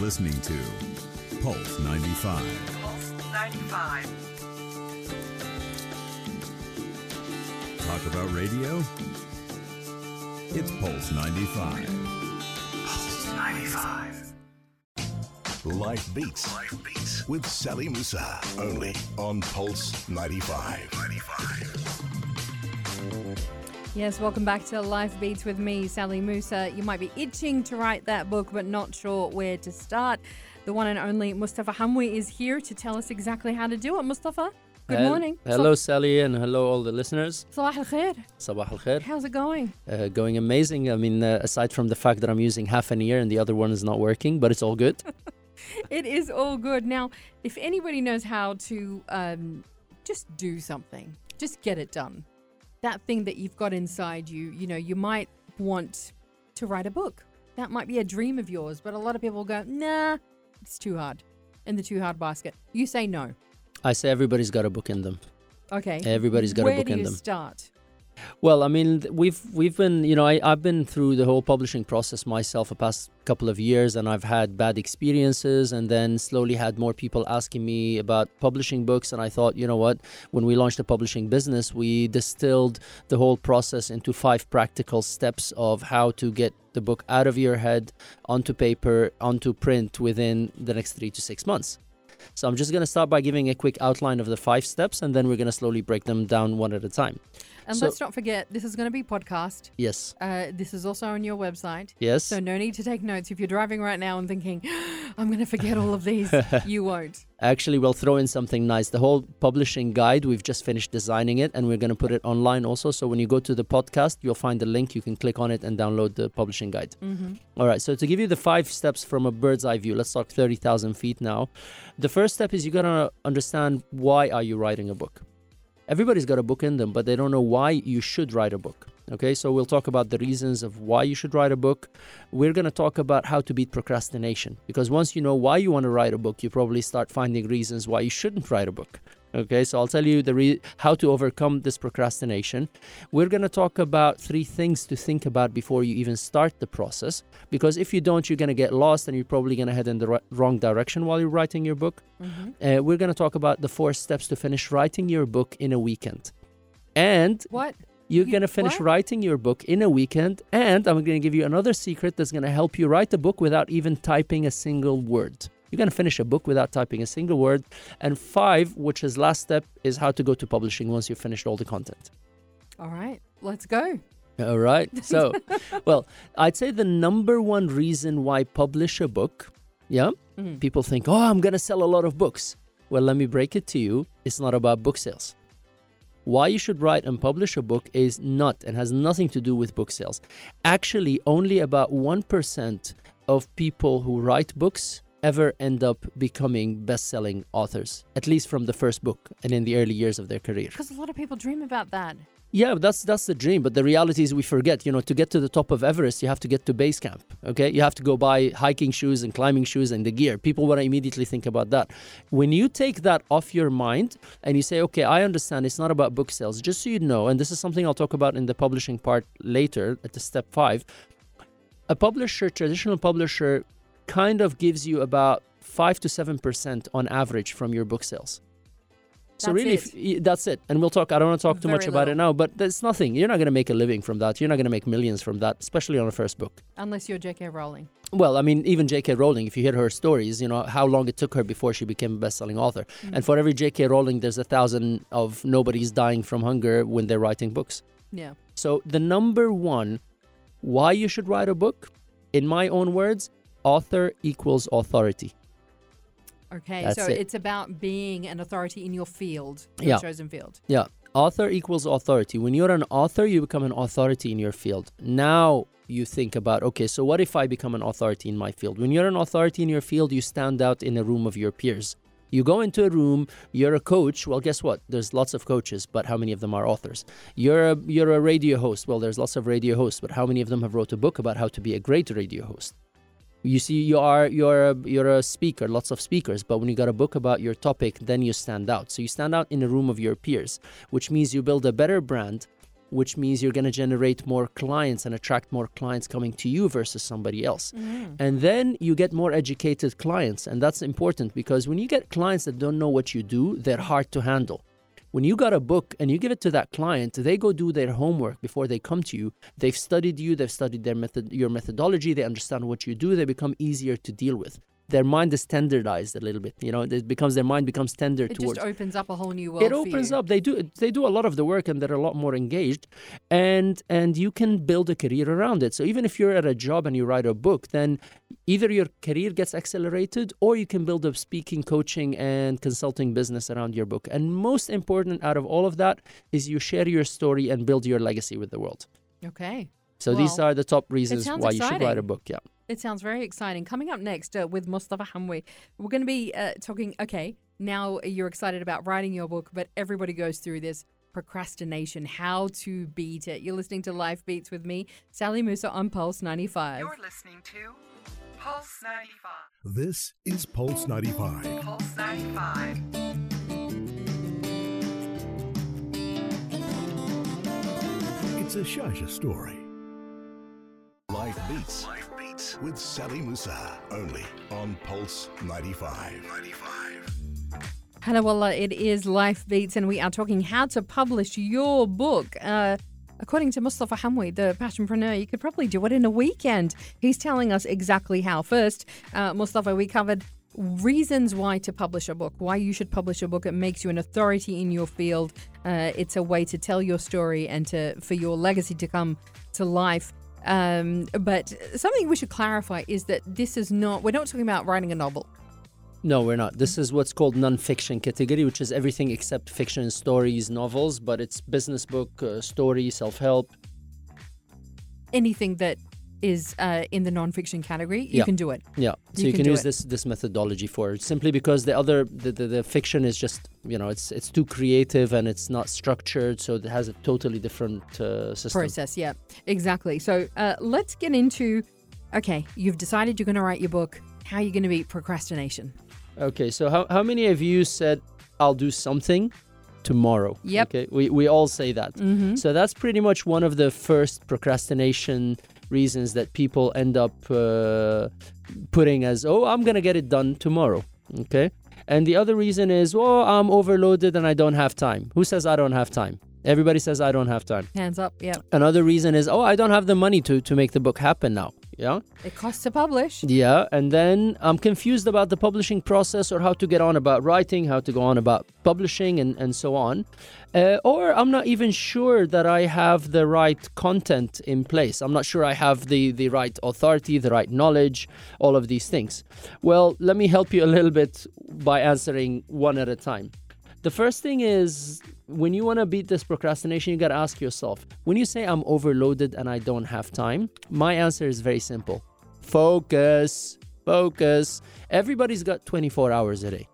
listening to Pulse 95. Pulse 95. Talk about radio? It's Pulse 95. Pulse 95. Life Beats. Life Beats with Sally Musa. Only on Pulse 95. 95. Yes, welcome back to Life Beats with me, Sally Musa. You might be itching to write that book, but not sure where to start. The one and only Mustafa Hamwi is here to tell us exactly how to do it. Mustafa, good Hel- morning. Hello, Sally, and hello, all the listeners. Sabah al khair. Sabah al khair. How's it going? Uh, going amazing. I mean, uh, aside from the fact that I'm using half an ear and the other one is not working, but it's all good. It is all good. Now, if anybody knows how to um, just do something, just get it done. That thing that you've got inside you, you know, you might want to write a book. That might be a dream of yours, but a lot of people go, nah, it's too hard. In the too hard basket. You say no. I say everybody's got a book in them. Okay. Everybody's got Where a book do in you them. start? Well, I mean, we've we've been, you know, I, I've been through the whole publishing process myself the past couple of years, and I've had bad experiences, and then slowly had more people asking me about publishing books, and I thought, you know what, when we launched the publishing business, we distilled the whole process into five practical steps of how to get the book out of your head onto paper, onto print within the next three to six months. So I'm just going to start by giving a quick outline of the five steps, and then we're going to slowly break them down one at a time. And So- let's not forget, this is going to be podcast. Yes. Uh, this is also on your website. Yes. So no need to take notes. If you're driving right now and thinking, I'm going to forget all of these, you won't. Actually, we'll throw in something nice. The whole publishing guide, we've just finished designing it and we're going to put it online also. So when you go to the podcast, you'll find the link. You can click on it and download the publishing guide. Mm-hmm. All right. So to give you the five steps from a bird's eye view, let's talk 30,000 feet now. The first step is you got to understand why are you writing a book? Everybody's got a book in them, but they don't know why you should write a book. Okay, so we'll talk about the reasons of why you should write a book. We're going to talk about how to beat procrastination because once you know why you want to write a book, you probably start finding reasons why you shouldn't write a book. Okay, so I'll tell you the re- how to overcome this procrastination. We're going to talk about three things to think about before you even start the process because if you don't, you're going to get lost and you're probably going to head in the ri- wrong direction while you're writing your book. Mm-hmm. Uh, we're going to talk about the four steps to finish writing your book in a weekend. And What? you're You- going to finish what? writing your book in a weekend. And I'm going to give you another secret that's going to help you write the book without even typing a single word. You're going to finish a book without typing a single word. And five, which is last step, is how to go to publishing once you've finished all the content. All right, let's go. All right. So, well, I'd say the number one reason why publish a book, yeah, Mhm. people think, oh, I'm going to sell a lot of books. Well, let me break it to you. It's not about book sales. Why you should write and publish a book is not and has nothing to do with book sales. Actually, only about 1% of people who write books ever end up becoming best selling authors, at least from the first book and in the early years of their career. Because a lot of people dream about that. Yeah, that's that's the dream, but the reality is we forget. You know, to get to the top of Everest, you have to get to base camp. Okay, you have to go buy hiking shoes and climbing shoes and the gear. People want to immediately think about that. When you take that off your mind and you say, "Okay, I understand. It's not about book sales." Just so you know, and this is something I'll talk about in the publishing part later at the step five. A publisher, traditional publisher, kind of gives you about five to seven percent on average from your book sales. So That's really, if, that's it. And we'll talk. I don't want to talk too much Very about it now, but that's nothing. You're not going to make a living from that. You're not going to make millions from that, especially on a first book. Unless you're J.K. Rowling. Well, I mean, even J.K. Rowling, if you hear her stories, you know how long it took her before she became a best-selling author. Mm. And for every J.K. Rowling, there's a thousand of nobody's dying from hunger when they're writing books. Yeah. So the number one, why you should write a book, in my own words, author equals authority. Okay, That's so it. it's about being an authority in your field, your Yeah. chosen field. Yeah. Author equals authority. When you're an author, you become an authority in your field. Now you think about, okay, so what if I become an authority in my field? When you're an authority in your field, you stand out in a room of your peers. You go into a room, you're a coach. Well, guess what? There's lots of coaches, but how many of them are authors? You're a, you're a radio host. Well, there's lots of radio hosts, but how many of them have wrote a book about how to be a great radio host? You see, you are you're a, you're a speaker, lots of speakers, but when you got a book about your topic, then you stand out. So you stand out in a room of your peers, which means you build a better brand, which means you're going to generate more clients and attract more clients coming to you versus somebody else. Mm. And then you get more educated clients. And that's important because when you get clients that don't know what you do, they're hard to handle. When you got a book and you give it to that client, they go do their homework before they come to you. They've studied you, they've studied their method, your methodology, they understand what you do, they become easier to deal with. Their mind is standardized a little bit. You know, it becomes their mind becomes tender towards. It towards just opens up a whole new world. it opens up they do they do a lot of the work and they're a lot more engaged and and you can build a career around it so even if you're at a job and you write a book then either your career gets accelerated or you can build a speaking coaching and consulting business around your book and most important out of all of that is you share your story and build your legacy with the world Okay. so these are the top reasons why you should write a book yeah It sounds very exciting. Coming up next uh, with Mustafa Hamwi, we're going to be uh, talking. Okay, now you're excited about writing your book, but everybody goes through this procrastination. How to beat it? You're listening to Life Beats with me, Sally Musa on Pulse 95. You're listening to Pulse 95. This is Pulse 95. Pulse 95. It's a Sharjah story. Life Beats. Life Beats with Sally Musa. Only on Pulse 95. 95. Hello, Wallah. It is Life Beats, and we are talking how to publish your book. Uh, according to Mustafa Hamwi, the passionpreneur, you could probably do it in a weekend. He's telling us exactly how. First, uh, Mustafa, we covered reasons why to publish a book, why you should publish a book. It makes you an authority in your field. Uh, it's a way to tell your story and to for your legacy to come to life. Um, but something we should clarify is that this is not. We're not talking about writing a novel. No, we're not. This is what's called non-fiction category, which is everything except fiction, stories, novels, but it's business book, uh, story, self-help. anything that is uh, in the nonfiction category, you Yeah. can do it. Yeah, so You you, can can, use it. this this methodology for it simply because the other the, the, the fiction is just you know it's it's too creative and it's not structured, so it has a totally different uh, system. Process, yeah, exactly. So uh, let's get into. Okay, you've decided you're going to write your book. How are you going to beat procrastination? Okay, so how how many of you said I'll do something tomorrow? Yep. Okay, we we all say that. Mm-hmm. So that's pretty much one of the first procrastination reasons that people end up uh, putting as, oh, I'm going to get it done tomorrow. Okay. And the other reason is, oh, I'm overloaded and I don't have time. Who says I don't have time? Everybody says I don't have time. Hands up, yeah. Another reason is, oh, I don't have the money to, to make the book happen now. Yeah. It costs to publish. Yeah, and then I'm confused about the publishing process or how to get on about writing, how to go on about publishing, and, and so on. Uh, or I'm not even sure that I have the right content in place. I'm not sure I have the, the right authority, the right knowledge, all of these things. Well, let me help you a little bit by answering one at a time. The first thing is when you want to beat this procrastination, you got to ask yourself when you say I'm overloaded and I don't have time, my answer is very simple focus, focus. Everybody's got 24 hours a day.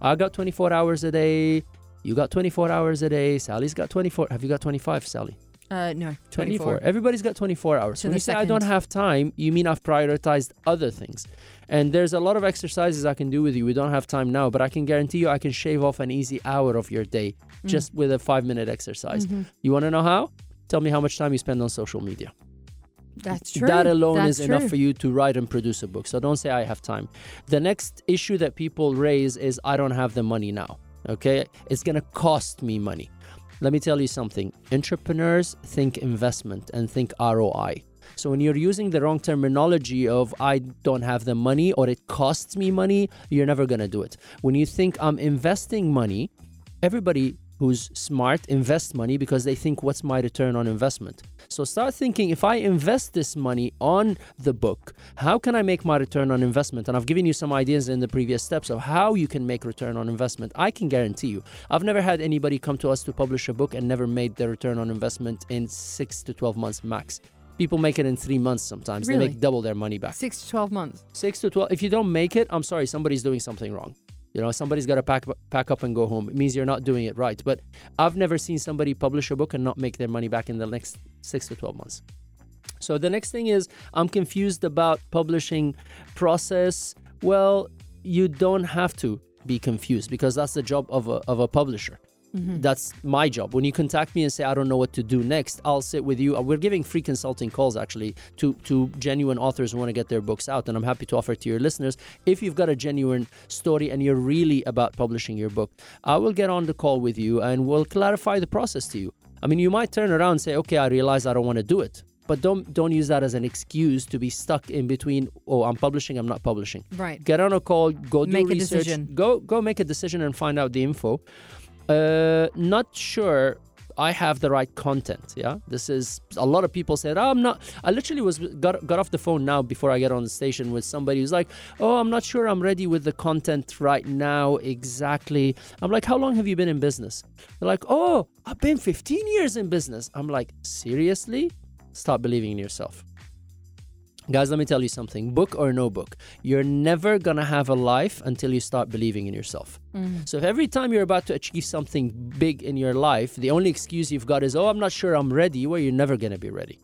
I got 24 hours a day. You got 24 hours a day. Sally's got 24. Have you got 25, Sally? Uh, no, 24. 24. Everybody's got 24 hours. To when you say I don't have time, you mean I've prioritized other things. And there's a lot of exercises I can do with you. We don't have time now, but I can guarantee you I can shave off an easy hour of your day Mm. just with a five minute exercise. Mm-hmm. You want to know how? Tell me how much time you spend on social media. That's true. That alone That's is enough for you to write and produce a book. So don't say I have time. The next issue that people raise is I don't have the money now. Okay? It's going to cost me money. Let me tell you something. Entrepreneurs think investment and think ROI. So when you're using the wrong terminology of I don't have the money or it costs me money, you're never going to do it. When you think I'm investing money, everybody who's smart invests money because they think what's my return on investment? So start thinking if i invest this money on the book how can i make my return on investment? And i've given you some ideas in the previous steps of how you can make return on investment. I can guarantee you. I've never had anybody come to us to publish a book and never made their return on investment in 6 to 12 months max people make it in 3 months sometimes. Really? they make double their money back. Six to 12 months. 6 to 12 if you don't make it i'm sorry somebody's doing something wrong. You know somebody's got to pack pack up and go home. It means you're not doing it right. But i've never seen somebody publish a book and not make their money back in the next 6 to 12 months. So the next thing is i'm confused about publishing process. Well you don't have to be confused because that's the job of a, of a publisher That's my job. When you contact me and say I don't know what to do next, I'll sit with you. Uh, We're giving free consulting calls actually to to genuine authors who want to get their books out, and I'm happy to offer to your listeners if you've got a genuine story and you're really about publishing your book, I will get on the call with you and we'll clarify the process to you. I mean, you might turn around and say, "Okay, I realize I don't want to do it." But don't don't use that as an excuse to be stuck in between. Oh, I'm publishing. I'm not publishing. Right. Get on a call. Go do Make a research. Go go make a decision and find out the info. Uh, not sure I have the right content. Yeah, this is a lot of people said, "Oh, I'm not." I literally was got got off the phone now before I get on the station with somebody who's like, "Oh, I'm not sure I'm ready with the content right now exactly." I'm like, "How long have you been in business?" They're like, "Oh, I've been 15 years in business." I'm like, "Seriously? Stop believing in yourself." Guys, let me tell you something book or no book, you're never gonna have a life until you start believing in yourself. Mm-hmm. So, if every time you're about to achieve something big in your life, the only excuse you've got is, oh, I'm not sure I'm ready, well, you're never gonna be ready.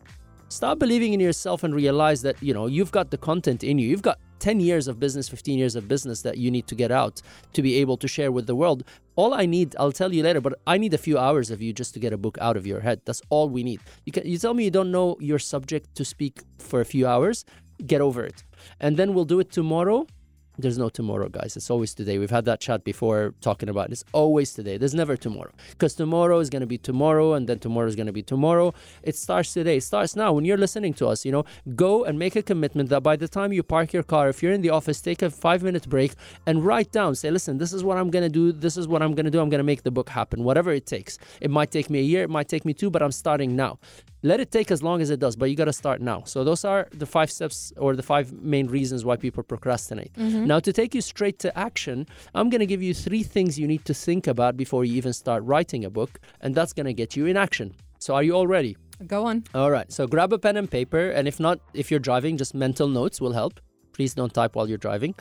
Stop believing in yourself and realize that, you know, you've got the content in you. You've got 10 years of business, 15 years of business that you need to get out to be able to share with the world. All I need, I'll tell you later, but I need a few hours of you just to get a book out of your head. That's all we need. You can, you tell me you don't know your subject to speak for a few hours, get over it. And then we'll do it tomorrow. There's no tomorrow, guys. It's always today. We've had that chat before talking about it. It's always today. There's never tomorrow. Because tomorrow is going to be tomorrow, and then tomorrow is going to be tomorrow. It starts today. It starts now. When you're listening to us, you know, go and make a commitment that by the time you park your car, if you're in the office, take a five minute break and write down, say, listen, this is what I'm going to do. This is what I'm going to do. I'm going to make the book happen, whatever it takes. It might take me a year. It might take me two, but I'm starting now. Let it take as long as it does, but you got to start now. So those are the five steps or the five main reasons why people procrastinate. Mm-hmm. Mm-hmm. Now, to take you straight to action, I'm going to give you three things you need to think about before you even start writing a book, and that's going to get you in action. So, are you all ready? Go on. All right. So, grab a pen and paper, and if not, if you're driving, just mental notes will help. Please don't type while you're driving.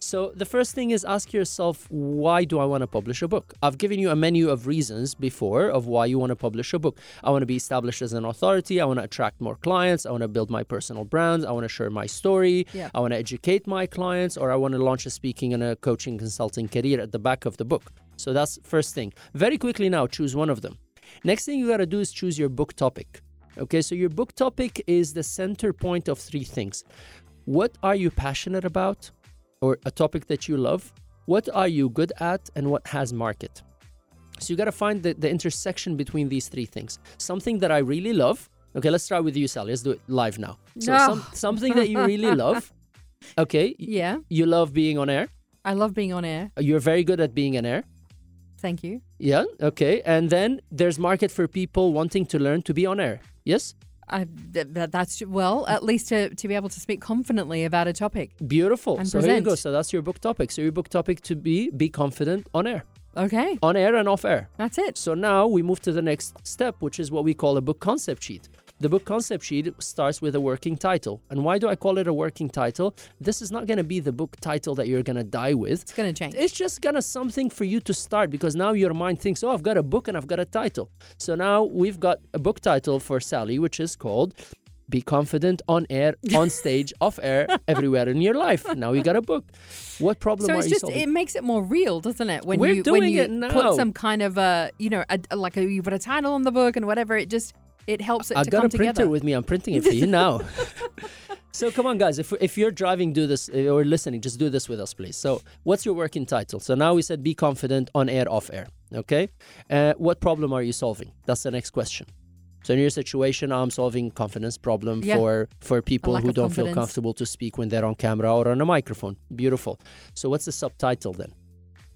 So, the first thing is ask yourself, why do I want to publish a book? I've given you a menu of reasons before of why you want to publish a book. I want to be established as an authority. I want to attract more clients. I want to build my personal brands. I want to share my story. Yeah. I want to educate my clients, or I want to launch a speaking and a coaching consulting career at the back of the book. So, that's first thing. Very quickly now, choose one of them. Next thing you got to do is choose your book topic. Okay, so your book topic is the center point of three things. What are you passionate about, or a topic that you love? What are you good at, and what has market? So you got to find the, the intersection between these three things. Something that I really love. Okay, let's start with you, Sally. Let's do it live now. So No. some, something that you really love. Okay, Yeah. you love being on air. I love being on air. You're very good at being on air. Thank you. Yeah, okay. And then there's market for people wanting to learn to be on air. Yes? I, th- th- that's well, at least to, to be able to speak confidently about a topic. Beautiful. And so here you go. So that's your book topic. So your book topic to be be confident on air. Okay, On air and off air. that's it. So now we move to the next step, which is what we call a book concept sheet. The book concept sheet starts with a working title. And why do I call it a working title? This is not going to be the book title that you're going to die with. It's going to change. It's just gonna something for you to start because now your mind thinks, oh, I've got a book and I've got a title. So now we've got a book title for Sally, which is called Be Confident on Air, on Stage, off air, everywhere in your life. Now you got a book. What problem So are it's you just solving? it makes it more real, doesn't it? When We're you when you it now. put some kind of a you know a, like a, you put a title on the book and whatever, it just it helps it I've to got come a printer together. with me. I'm printing it for you now. so come on, guys. If, if you're driving, do this uh, or listening, just do this with us, please. So what's your working title? So now we said be confident on air, off air. Okay. Uh, what problem are you solving? That's the next question. So in your situation, I'm solving confidence problem Yeah. for for people who don't feel comfortable to speak when they're on camera or on a microphone. Beautiful. So what's the subtitle then?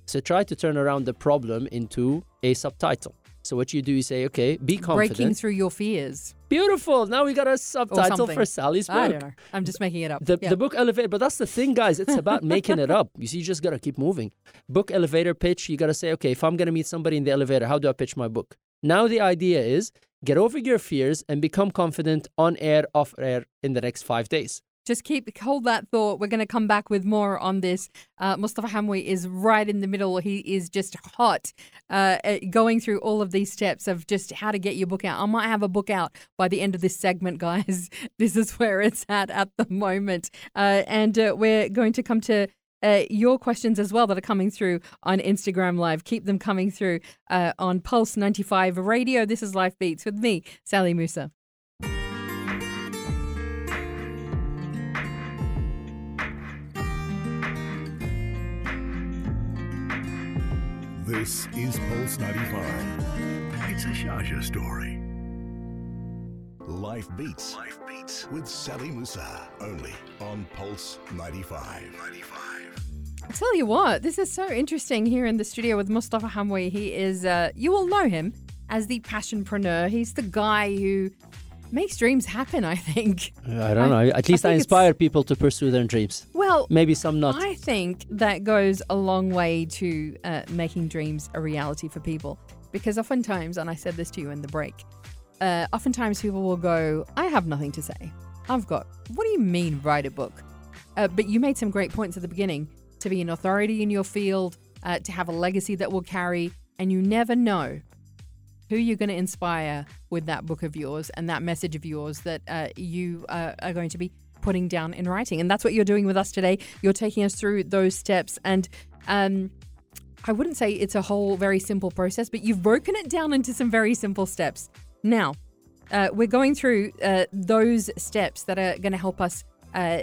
So try to turn around the problem into a subtitle. So what you do is say, okay, be confident. Breaking through your fears. Beautiful. Now we got a subtitle for Sally's book. I don't know. I'm just making it up. The, yeah. the book elevator, but that's the thing, guys. It's about making it up. You see, you just got to keep moving. Book elevator pitch, you got to say, okay, if I'm going to meet somebody in the elevator, how do I pitch my book? Now the idea is get over your fears and become confident on air, off air in the next five days. Just keep hold that thought. We're going to come back with more on this. Uh, Mustafa Hamwi is right in the middle. He is just hot, uh, going through all of these steps of just how to get your book out. I might have a book out by the end of this segment, guys. This is where it's at at the moment, uh, and uh, we're going to come to uh, your questions as well that are coming through on Instagram Live. Keep them coming through uh, on Pulse 95 Radio. This is Life Beats with me, Sally Musa. This is Pulse 95. It's a Sharjah story. Life Beats. Life Beats with Sally Musa. Only on Pulse 95. 95. I tell you what, this is so interesting here in the studio with Mustafa Hamwi. He is, uh, you will know him as the passionpreneur. He's the guy who makes dreams happen, I think. I don't know. At least I, it's- inspire people to pursue their dreams. Well, Maybe some not. I think that goes a long way to uh, making dreams a reality for people. Because oftentimes, and I said this to you in the break, uh, oftentimes people will go, I have nothing to say. I've got, what do you mean, write a book? Uh, but you made some great points at the beginning to be an authority in your field, uh, to have a legacy that will carry, and you never know who you're going to inspire with that book of yours and that message of yours that uh, you uh, are going to be putting down in writing. And that's what you're doing with us today. You're taking us through those steps. And um, I wouldn't say it's a whole very simple process, but you've broken it down into some very simple steps. Now, uh, we're going through uh, those steps that are going to help us uh,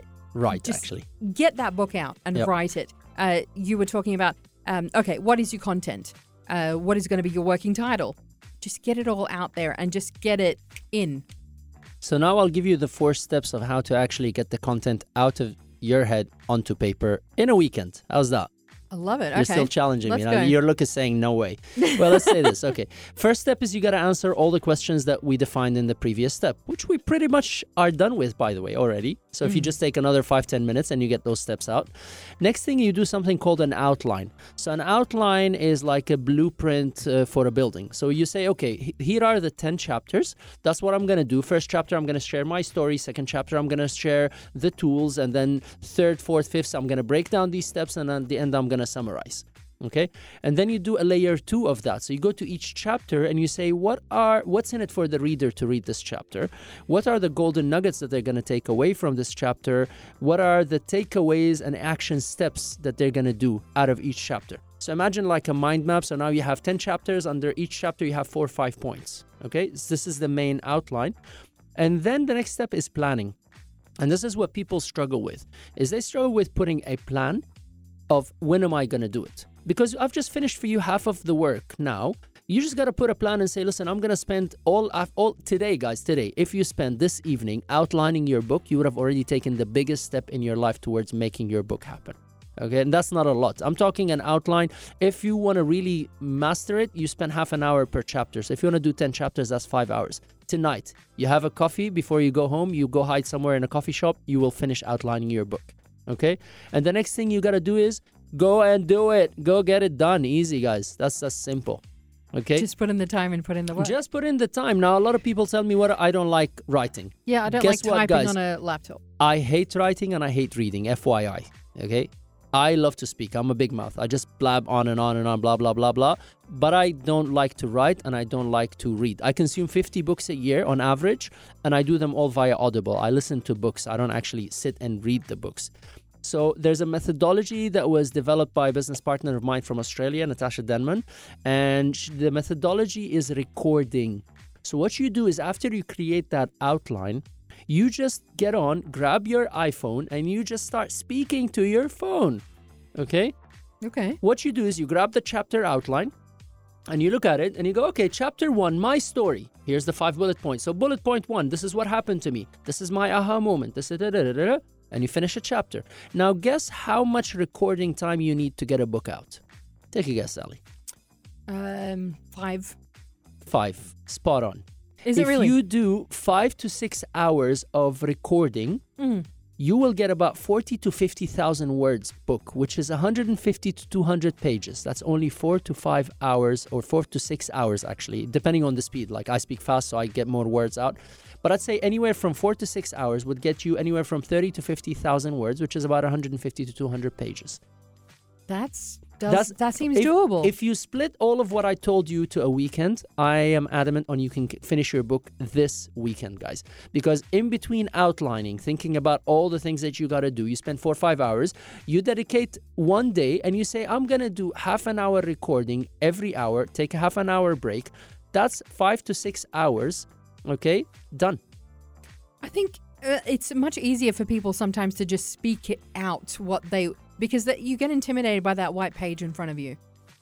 just actually. get that book out and Yep. write it. Uh, you were talking about, um, okay, what is your content? Uh, what is going to be your working title? Just get it all out there and just get it in. So now I'll give you the four steps of how to actually get the content out of your head onto paper in a weekend. How's that? I love it. You're okay. still challenging Let's me. Now, your look is saying no way. Well, let's say this. Okay. First step is you got to answer all the questions that we defined in the previous step, which we pretty much are done with, by the way, already. So if you just take another five, 10 minutes and you get those steps out. Next thing, you do something called an outline. So an outline is like a blueprint uh, for a building. So you say, okay, he- here are the 10 chapters. That's what I'm going to do. First chapter, I'm going to share my story. Second chapter, I'm going to share the tools. And then third, fourth, fifth, I'm going to break down these steps. And at the end, I'm going to summarize okay? And then you do a layer two of that. So you go to each chapter and you say what are what's in it for the reader to read this chapter? What are the golden nuggets that they're going to take away from this chapter? What are the takeaways and action steps that they're going to do out of each chapter? So imagine like a mind map. So now you have 10 chapters. Under each chapter you have four or five points okay? So this is the main outline. And then the next step is planning. And this is what people struggle with is they struggle with putting a plan of when am I going to do it? Because I've just finished for you half of the work now. You just got to put a plan and say, listen, I'm going to spend all, all today, guys, today. If you spend this evening outlining your book, you would have already taken the biggest step in your life towards making your book happen. Okay, and that's not a lot. I'm talking an outline. If you want to really master it, you spend half an hour per chapter. So if you want to do 10 chapters, that's five hours. Tonight, you have a coffee before you go home, you go hide somewhere in a coffee shop, you will finish outlining your book. Okay, and the next thing you got to do is go and do it. Go get it done. Easy, guys. That's that's simple. Okay. Just put in the time and put in the work. Just put in the time. Now, a lot of people tell me what I don't like writing. yeah, I don't guess like what, typing guys? on a laptop. I hate writing and I hate reading, FYI. Okay? I love to speak. I'm a big mouth. I just blab on and on and on, blah, blah, blah, blah. But I don't like to write and I don't like to read. I consume 50 books a year on average, and I do them all via Audible. I listen to books, I don't actually sit and read the books. So there's a methodology that was developed by a business partner of mine from Australia, Natasha Denman, and the methodology is recording. So what you do is after you create that outline, you just get on, grab your iPhone, and you just start speaking to your phone. Okay? Okay. What you do is you grab the chapter outline and you look at it and you go, okay, chapter one, my story. Here's the five bullet points. So, bullet point one, this is what happened to me. This is my aha moment. This is da da da da. And you finish a chapter. Now, guess how much recording time you need to get a book out? Take a guess, Sally. Um, five. Five. Spot on. Is if it really? you do five to six hours of recording, Mm. you will get about 40 to 50,000 words book, which is 150 to 200 pages. That's only four to five hours or four to six hours, actually, depending on the speed. Like I speak fast, so I get more words out. But I'd say anywhere from four to six hours would get you anywhere from 30 to 50,000 words, which is about 150 to 200 pages. That's Does, That's- that seems if, doable. If you split all of what I told you to a weekend, I am adamant on you can finish your book this weekend, guys. Because in between outlining, thinking about all the things that you got to do, you spend four or five hours, you dedicate one day and you say, I'm going to do half an hour recording every hour, take a half an hour break. That's five to six hours. Okay, done. I think uh, it's much easier for people sometimes to just speak it out what they because that you get intimidated by that white page in front of you.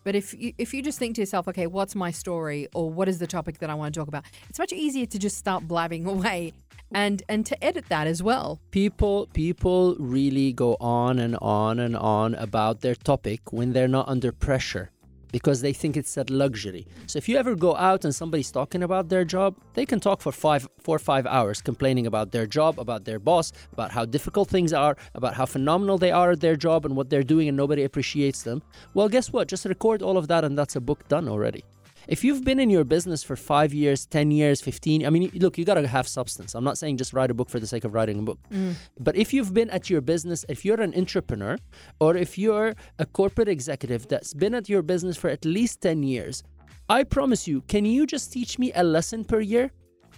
But if you, if you just think to yourself, okay, what's my story or what is the topic that I want to talk about? It's much easier to just start blabbing away and and to edit that as well. people people really go on and on and on about their topic when they're not under pressure because they think it's a luxury. So if you ever go out and somebody's talking about their job, they can talk for five, four or five hours complaining about their job, about their boss, about how difficult things are, about how phenomenal they are at their job and what they're doing and nobody appreciates them. Well, guess what? Just record all of that and that's a book done already. If you've been in your business for five years, 10 years, 15, I mean, look, you got to have substance. I'm not saying just write a book for the sake of writing a book. Mm. But if you've been at your business, if you're an entrepreneur, or if you're a corporate executive that's been at your business for at least 10 years, I promise you, can you just teach me a lesson per year?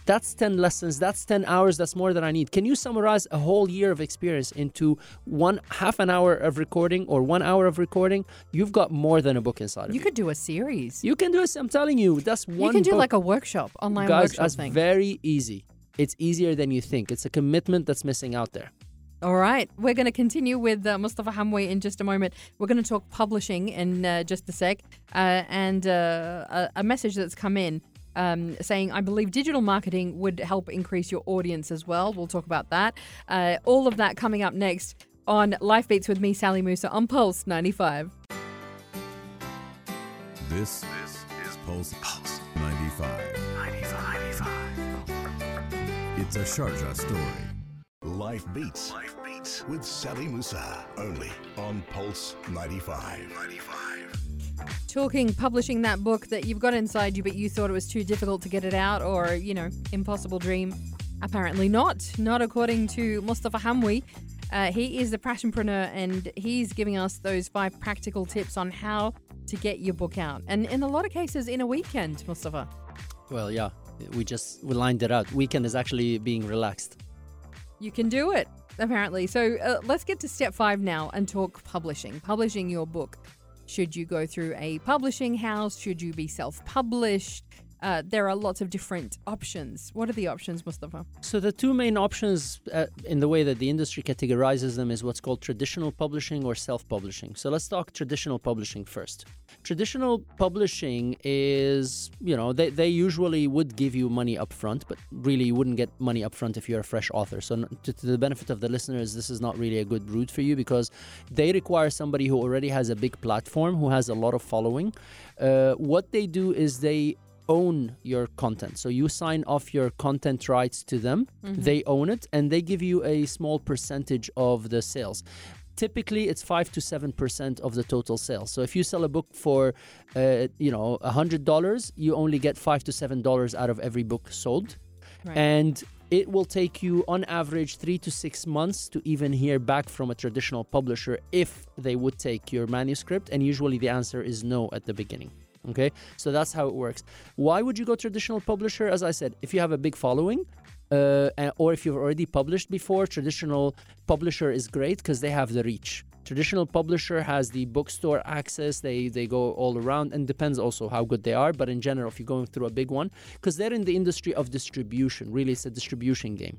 That's 10 lessons, that's 10 hours, that's more than I need. Can you summarize a whole year of experience into one half an hour of recording or one hour of recording? You've got more than a book inside of You you. could do a series. You can do it. I'm telling you, that's one. you can do book. like a workshop, online guys. workshop That's thing. very easy. It's easier than you think. It's a commitment that's missing out there. All right, we're going to continue with uh, Mustafa Hamwi in just a moment. We're going to talk publishing in uh, just a sec, uh, and uh, a, a message that's come in um, saying, "I believe digital marketing would help increase your audience as well." We'll talk about that. Uh, all of that coming up next on Life Beats with me, Sally Musa, on Pulse ninety five. This, this is Pulse, Pulse 95. 95. It's a Sharjah story. Life Beats. Life Beats with Sally Musa. Only on Pulse 95. 95. Talking publishing that book that you've got inside you, but you thought it was too difficult to get it out, or you know, impossible dream. Apparently not. Not according to Mustafa Hamwi. Uh, he is the passionpreneur, and he's giving us those five practical tips on how to get your book out. And in a lot of cases, in a weekend, Mustafa. Well, yeah, we just we lined it out. Weekend is actually being relaxed. You can do it, apparently. So uh, let's get to step five now and talk publishing. Publishing your book. Should you go through a publishing house? Should you be self published? Uh, there are lots of different options. What are the options, Mustafa? So the two main options uh, in the way that the industry categorizes them is what's called traditional publishing or self-publishing. So let's talk traditional publishing first. Traditional publishing is, you know, they, they usually would give you money up front, but really you wouldn't get money up front if you're a fresh author. So to, to the benefit of the listeners, this is not really a good route for you because they require somebody who already has a big platform, who has a lot of following. Uh, what they do is they own your content. So you sign off your content rights to them, they own it, and they give you a small percentage of the sales. Typically, it's five to seven percent of the total sales. So if you sell a book for, uh, you know, a hundred dollars, you only get five to seven dollars out of every book sold, Right. and it will take you on average three to six months to even hear back from a traditional publisher if they would take your manuscript. And usually the answer is no at the beginning. Okay, so that's how it works. Why would you go traditional publisher? As I said, if you have a big following, uh, or if you've already published before, traditional publisher is great because they have the reach. Traditional publisher has the bookstore access. They they go all around, and depends also how good they are. But in general, if you're going through a big one, because they're in the industry of distribution, really, it's a distribution game.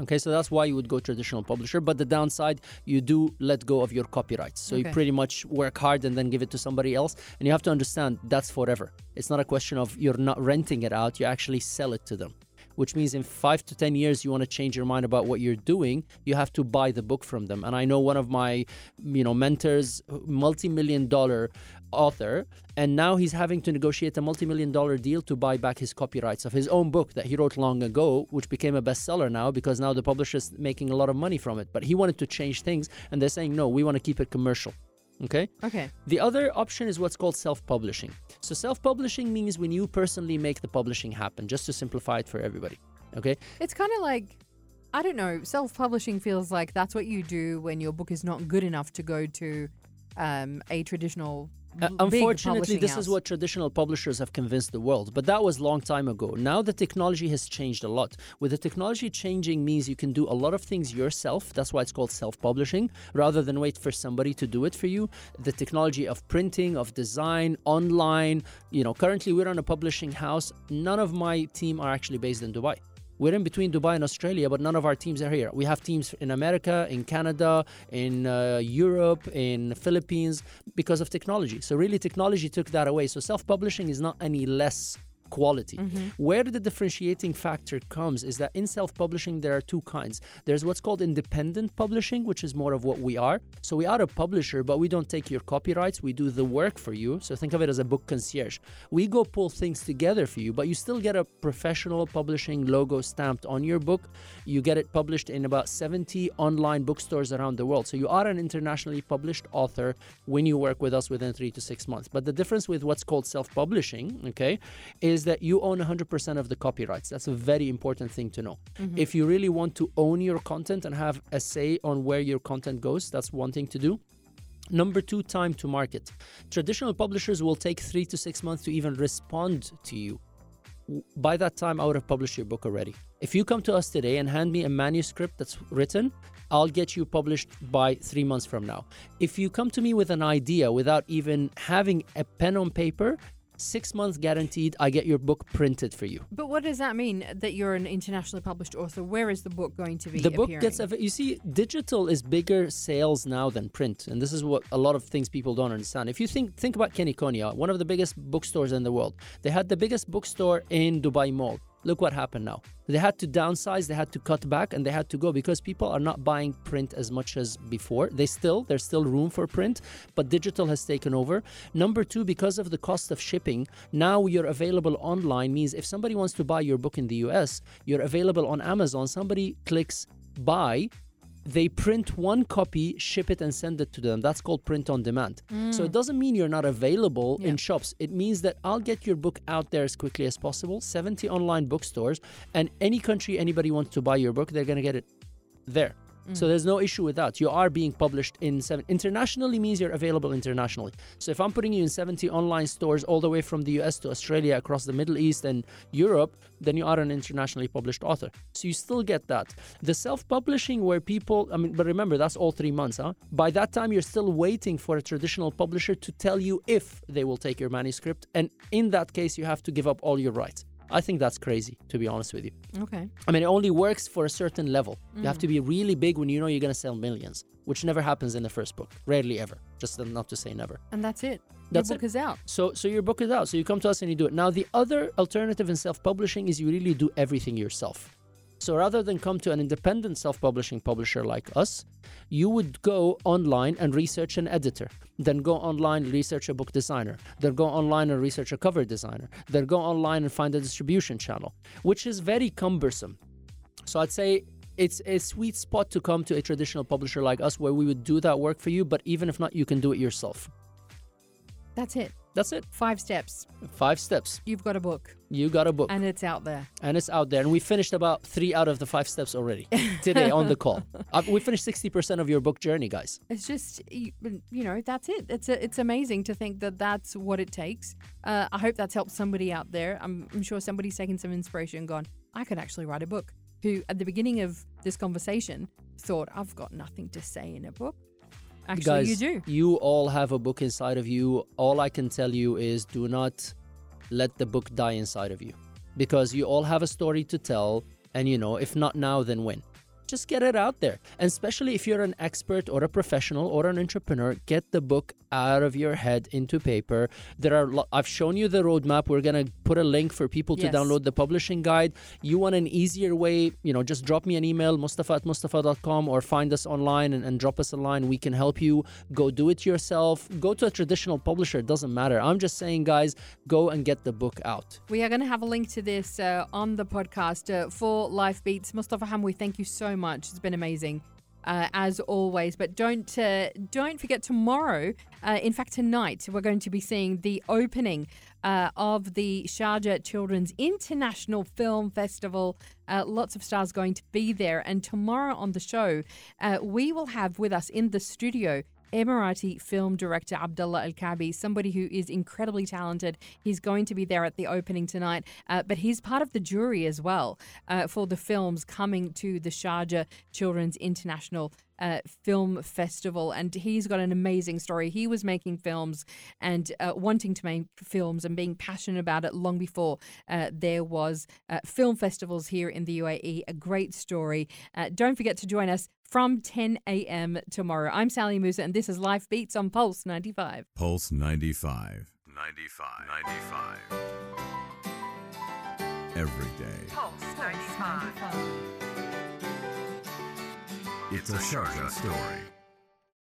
Okay, so that's why you would go traditional publisher. But the downside, you do let go of your copyrights. So you pretty much work hard and then give it to somebody else. And you have to understand that's forever. It's not a question of you're not renting it out, you actually sell it to them. Which means in five to 10 years, you want to change your mind about what you're doing, you have to buy the book from them. And I know one of my, you know, mentors, multi million dollar author, and now he's having to negotiate a multi million dollar deal to buy back his copyrights of his own book that he wrote long ago, which became a bestseller now because now the publisher's making a lot of money from it. But he wanted to change things, and they're saying, no, we want to keep it commercial. Okay? Okay. The other option is what's called self publishing. So, self publishing means when you personally make the publishing happen, just to simplify it for everybody. Okay? It's kind of like, I don't know, self publishing feels like that's what you do when your book is not good enough to go to um, a traditional. Uh, unfortunately, this house. is what traditional publishers have convinced the world, but that was long time ago. Now the technology has changed a lot. With the technology changing means you can do a lot of things yourself. That's why it's called self-publishing, rather than wait for somebody to do it for you. The technology of printing, of design, online. You know, currently we're on a publishing house. None of my team are actually based in Dubai. We're in between Dubai and Australia, but none of our teams are here. We have teams in America, in Canada, in uh, Europe, in Philippines because of technology. So really, technology took that away. So self-publishing is not any less quality. Mm-hmm. Where the differentiating factor comes is that in self-publishing there are two kinds. There's what's called independent publishing, which is more of what we are. So we are a publisher, but we don't take your copyrights. We do the work for you. So think of it as a book concierge. We go pull things together for you, but you still get a professional publishing logo stamped on your book. You get it published in about 70 online bookstores around the world. So you are an internationally published author when you work with us within three to six months. But the difference with what's called self-publishing, okay, is that you own 100% of the copyrights. That's a very important thing to know. Mm-hmm. If you really want to own your content and have a say on where your content goes, that's one thing to do. Number two, time to market. Traditional publishers will take three to six months to even respond to you. By that time, I would have published your book already. If you come to us today and hand me a manuscript that's written, I'll get you published by three months from now. If you come to me with an idea without even having a pen on paper, six months guaranteed, I get your book printed for you. But what does that mean that you're an internationally published author? Where is the book going to be? the book gets appearing? you see digital is bigger sales now than print and this is what a lot of things people don't understand if you think think about Kinokuniya one of the biggest bookstores in the world they had the biggest bookstore in dubai mall look what happened now. They had to downsize they had to cut back and they had to go because people are not buying print as much as before. They still there's still room for print but digital has taken over. Number two because of the cost of shipping now you're available online means if somebody wants to buy your book in the us you're available on amazon. Somebody clicks buy they print one copy, ship it, and send it to them. That's called print on demand. So it mm. doesn't mean you're not available Yeah. in shops. It means that I'll get your book out there as quickly as possible. 70 online bookstores, and any country anybody wants to buy your book, they're going to get it there. So mm. there's no issue with that. You are being published in seven. Internationally means you're available internationally. So if I'm putting you in 70 online stores all the way from the US to Australia, across the Middle East and Europe, then you are an internationally published author. So you still get that. The self-publishing where people, I mean, but remember that's all three months, huh? By that time you're still waiting for a traditional publisher to tell you if they will take your manuscript, and in that case you have to give up all your rights. I think that's crazy, to be honest with you. Okay. I mean, it only works for a certain level. You have to mm. be really big when you know you're going to sell millions, which never happens in the first book. Rarely ever. Just not to say never. And that's it. That's Your book it. is out. So, so your book is out. So you come to us and you do it. Now, the other alternative in self-publishing is you really do everything yourself. So rather than come to an independent self-publishing publisher like us, you would go online and research an editor. Then go online, and research a book designer. Then go online and research a cover designer. Then go online and find a distribution channel, which is very cumbersome. So I'd say it's a sweet spot to come to a traditional publisher like us where we would do that work for you, but even if not, you can do it yourself. That's it. That's it. Five steps. Five steps. You've got a book You got a book. and it's out there. and it's out there. And we finished about three out of the five steps already today on the call. Uh, we finished sixty percent of your book journey, guys. It's just you, you know that's it. It's a, it's amazing to think that that's what it takes. Uh, I hope that's helped somebody out there. I'm, I'm sure somebody's taken some inspiration and gone. I could actually write a book. Who at the beginning of this conversation thought I've got nothing to say in a book. Actually, guys, you do. You all have a book inside of you. All I can tell you is do not let the book die inside of you, because you all have a story to tell. And you know, if not now, then when? Just get it out there. And especially if you're an expert or a professional or an entrepreneur, get the book out of your head into paper. There are lo- I've shown you the roadmap. We're going to put a link for people to Yes. download the publishing guide. You want an easier way, you know, just drop me an email, mustafa at mustafa.com or find us online and, and drop us a line. We can help you. Go do it yourself. Go to a traditional publisher. It doesn't matter. I'm just saying, guys, go and get the book out. We are going to have a link to this uh, on the podcast uh, for Life Beats. Mustafa Hamwi, thank you so much. It's been amazing. Uh, as always, but don't uh, don't forget tomorrow. Uh, in fact, tonight we're going to be seeing the opening uh, of the Sharjah Children's International Film Festival. Uh, lots of stars going to be there, and tomorrow on the show, uh, we will have with us in the studio Emirati film director Abdullah Al Kabi, somebody who is incredibly talented. He's going to be there at the opening tonight, uh, but he's part of the jury as well uh, for the films coming to the Sharjah Children's International uh, film festival, and he's got an amazing story. He was making films and uh, wanting to make films and being passionate about it long before uh, there was uh, film festivals here in the UAE. A great story. Uh, don't forget to join us from 10 a.m. tomorrow. I'm Sally Musa, and this is Life Beats on Pulse 95. Pulse 95. 95. 95. Every day. Pulse 95. It's a Sharjah story.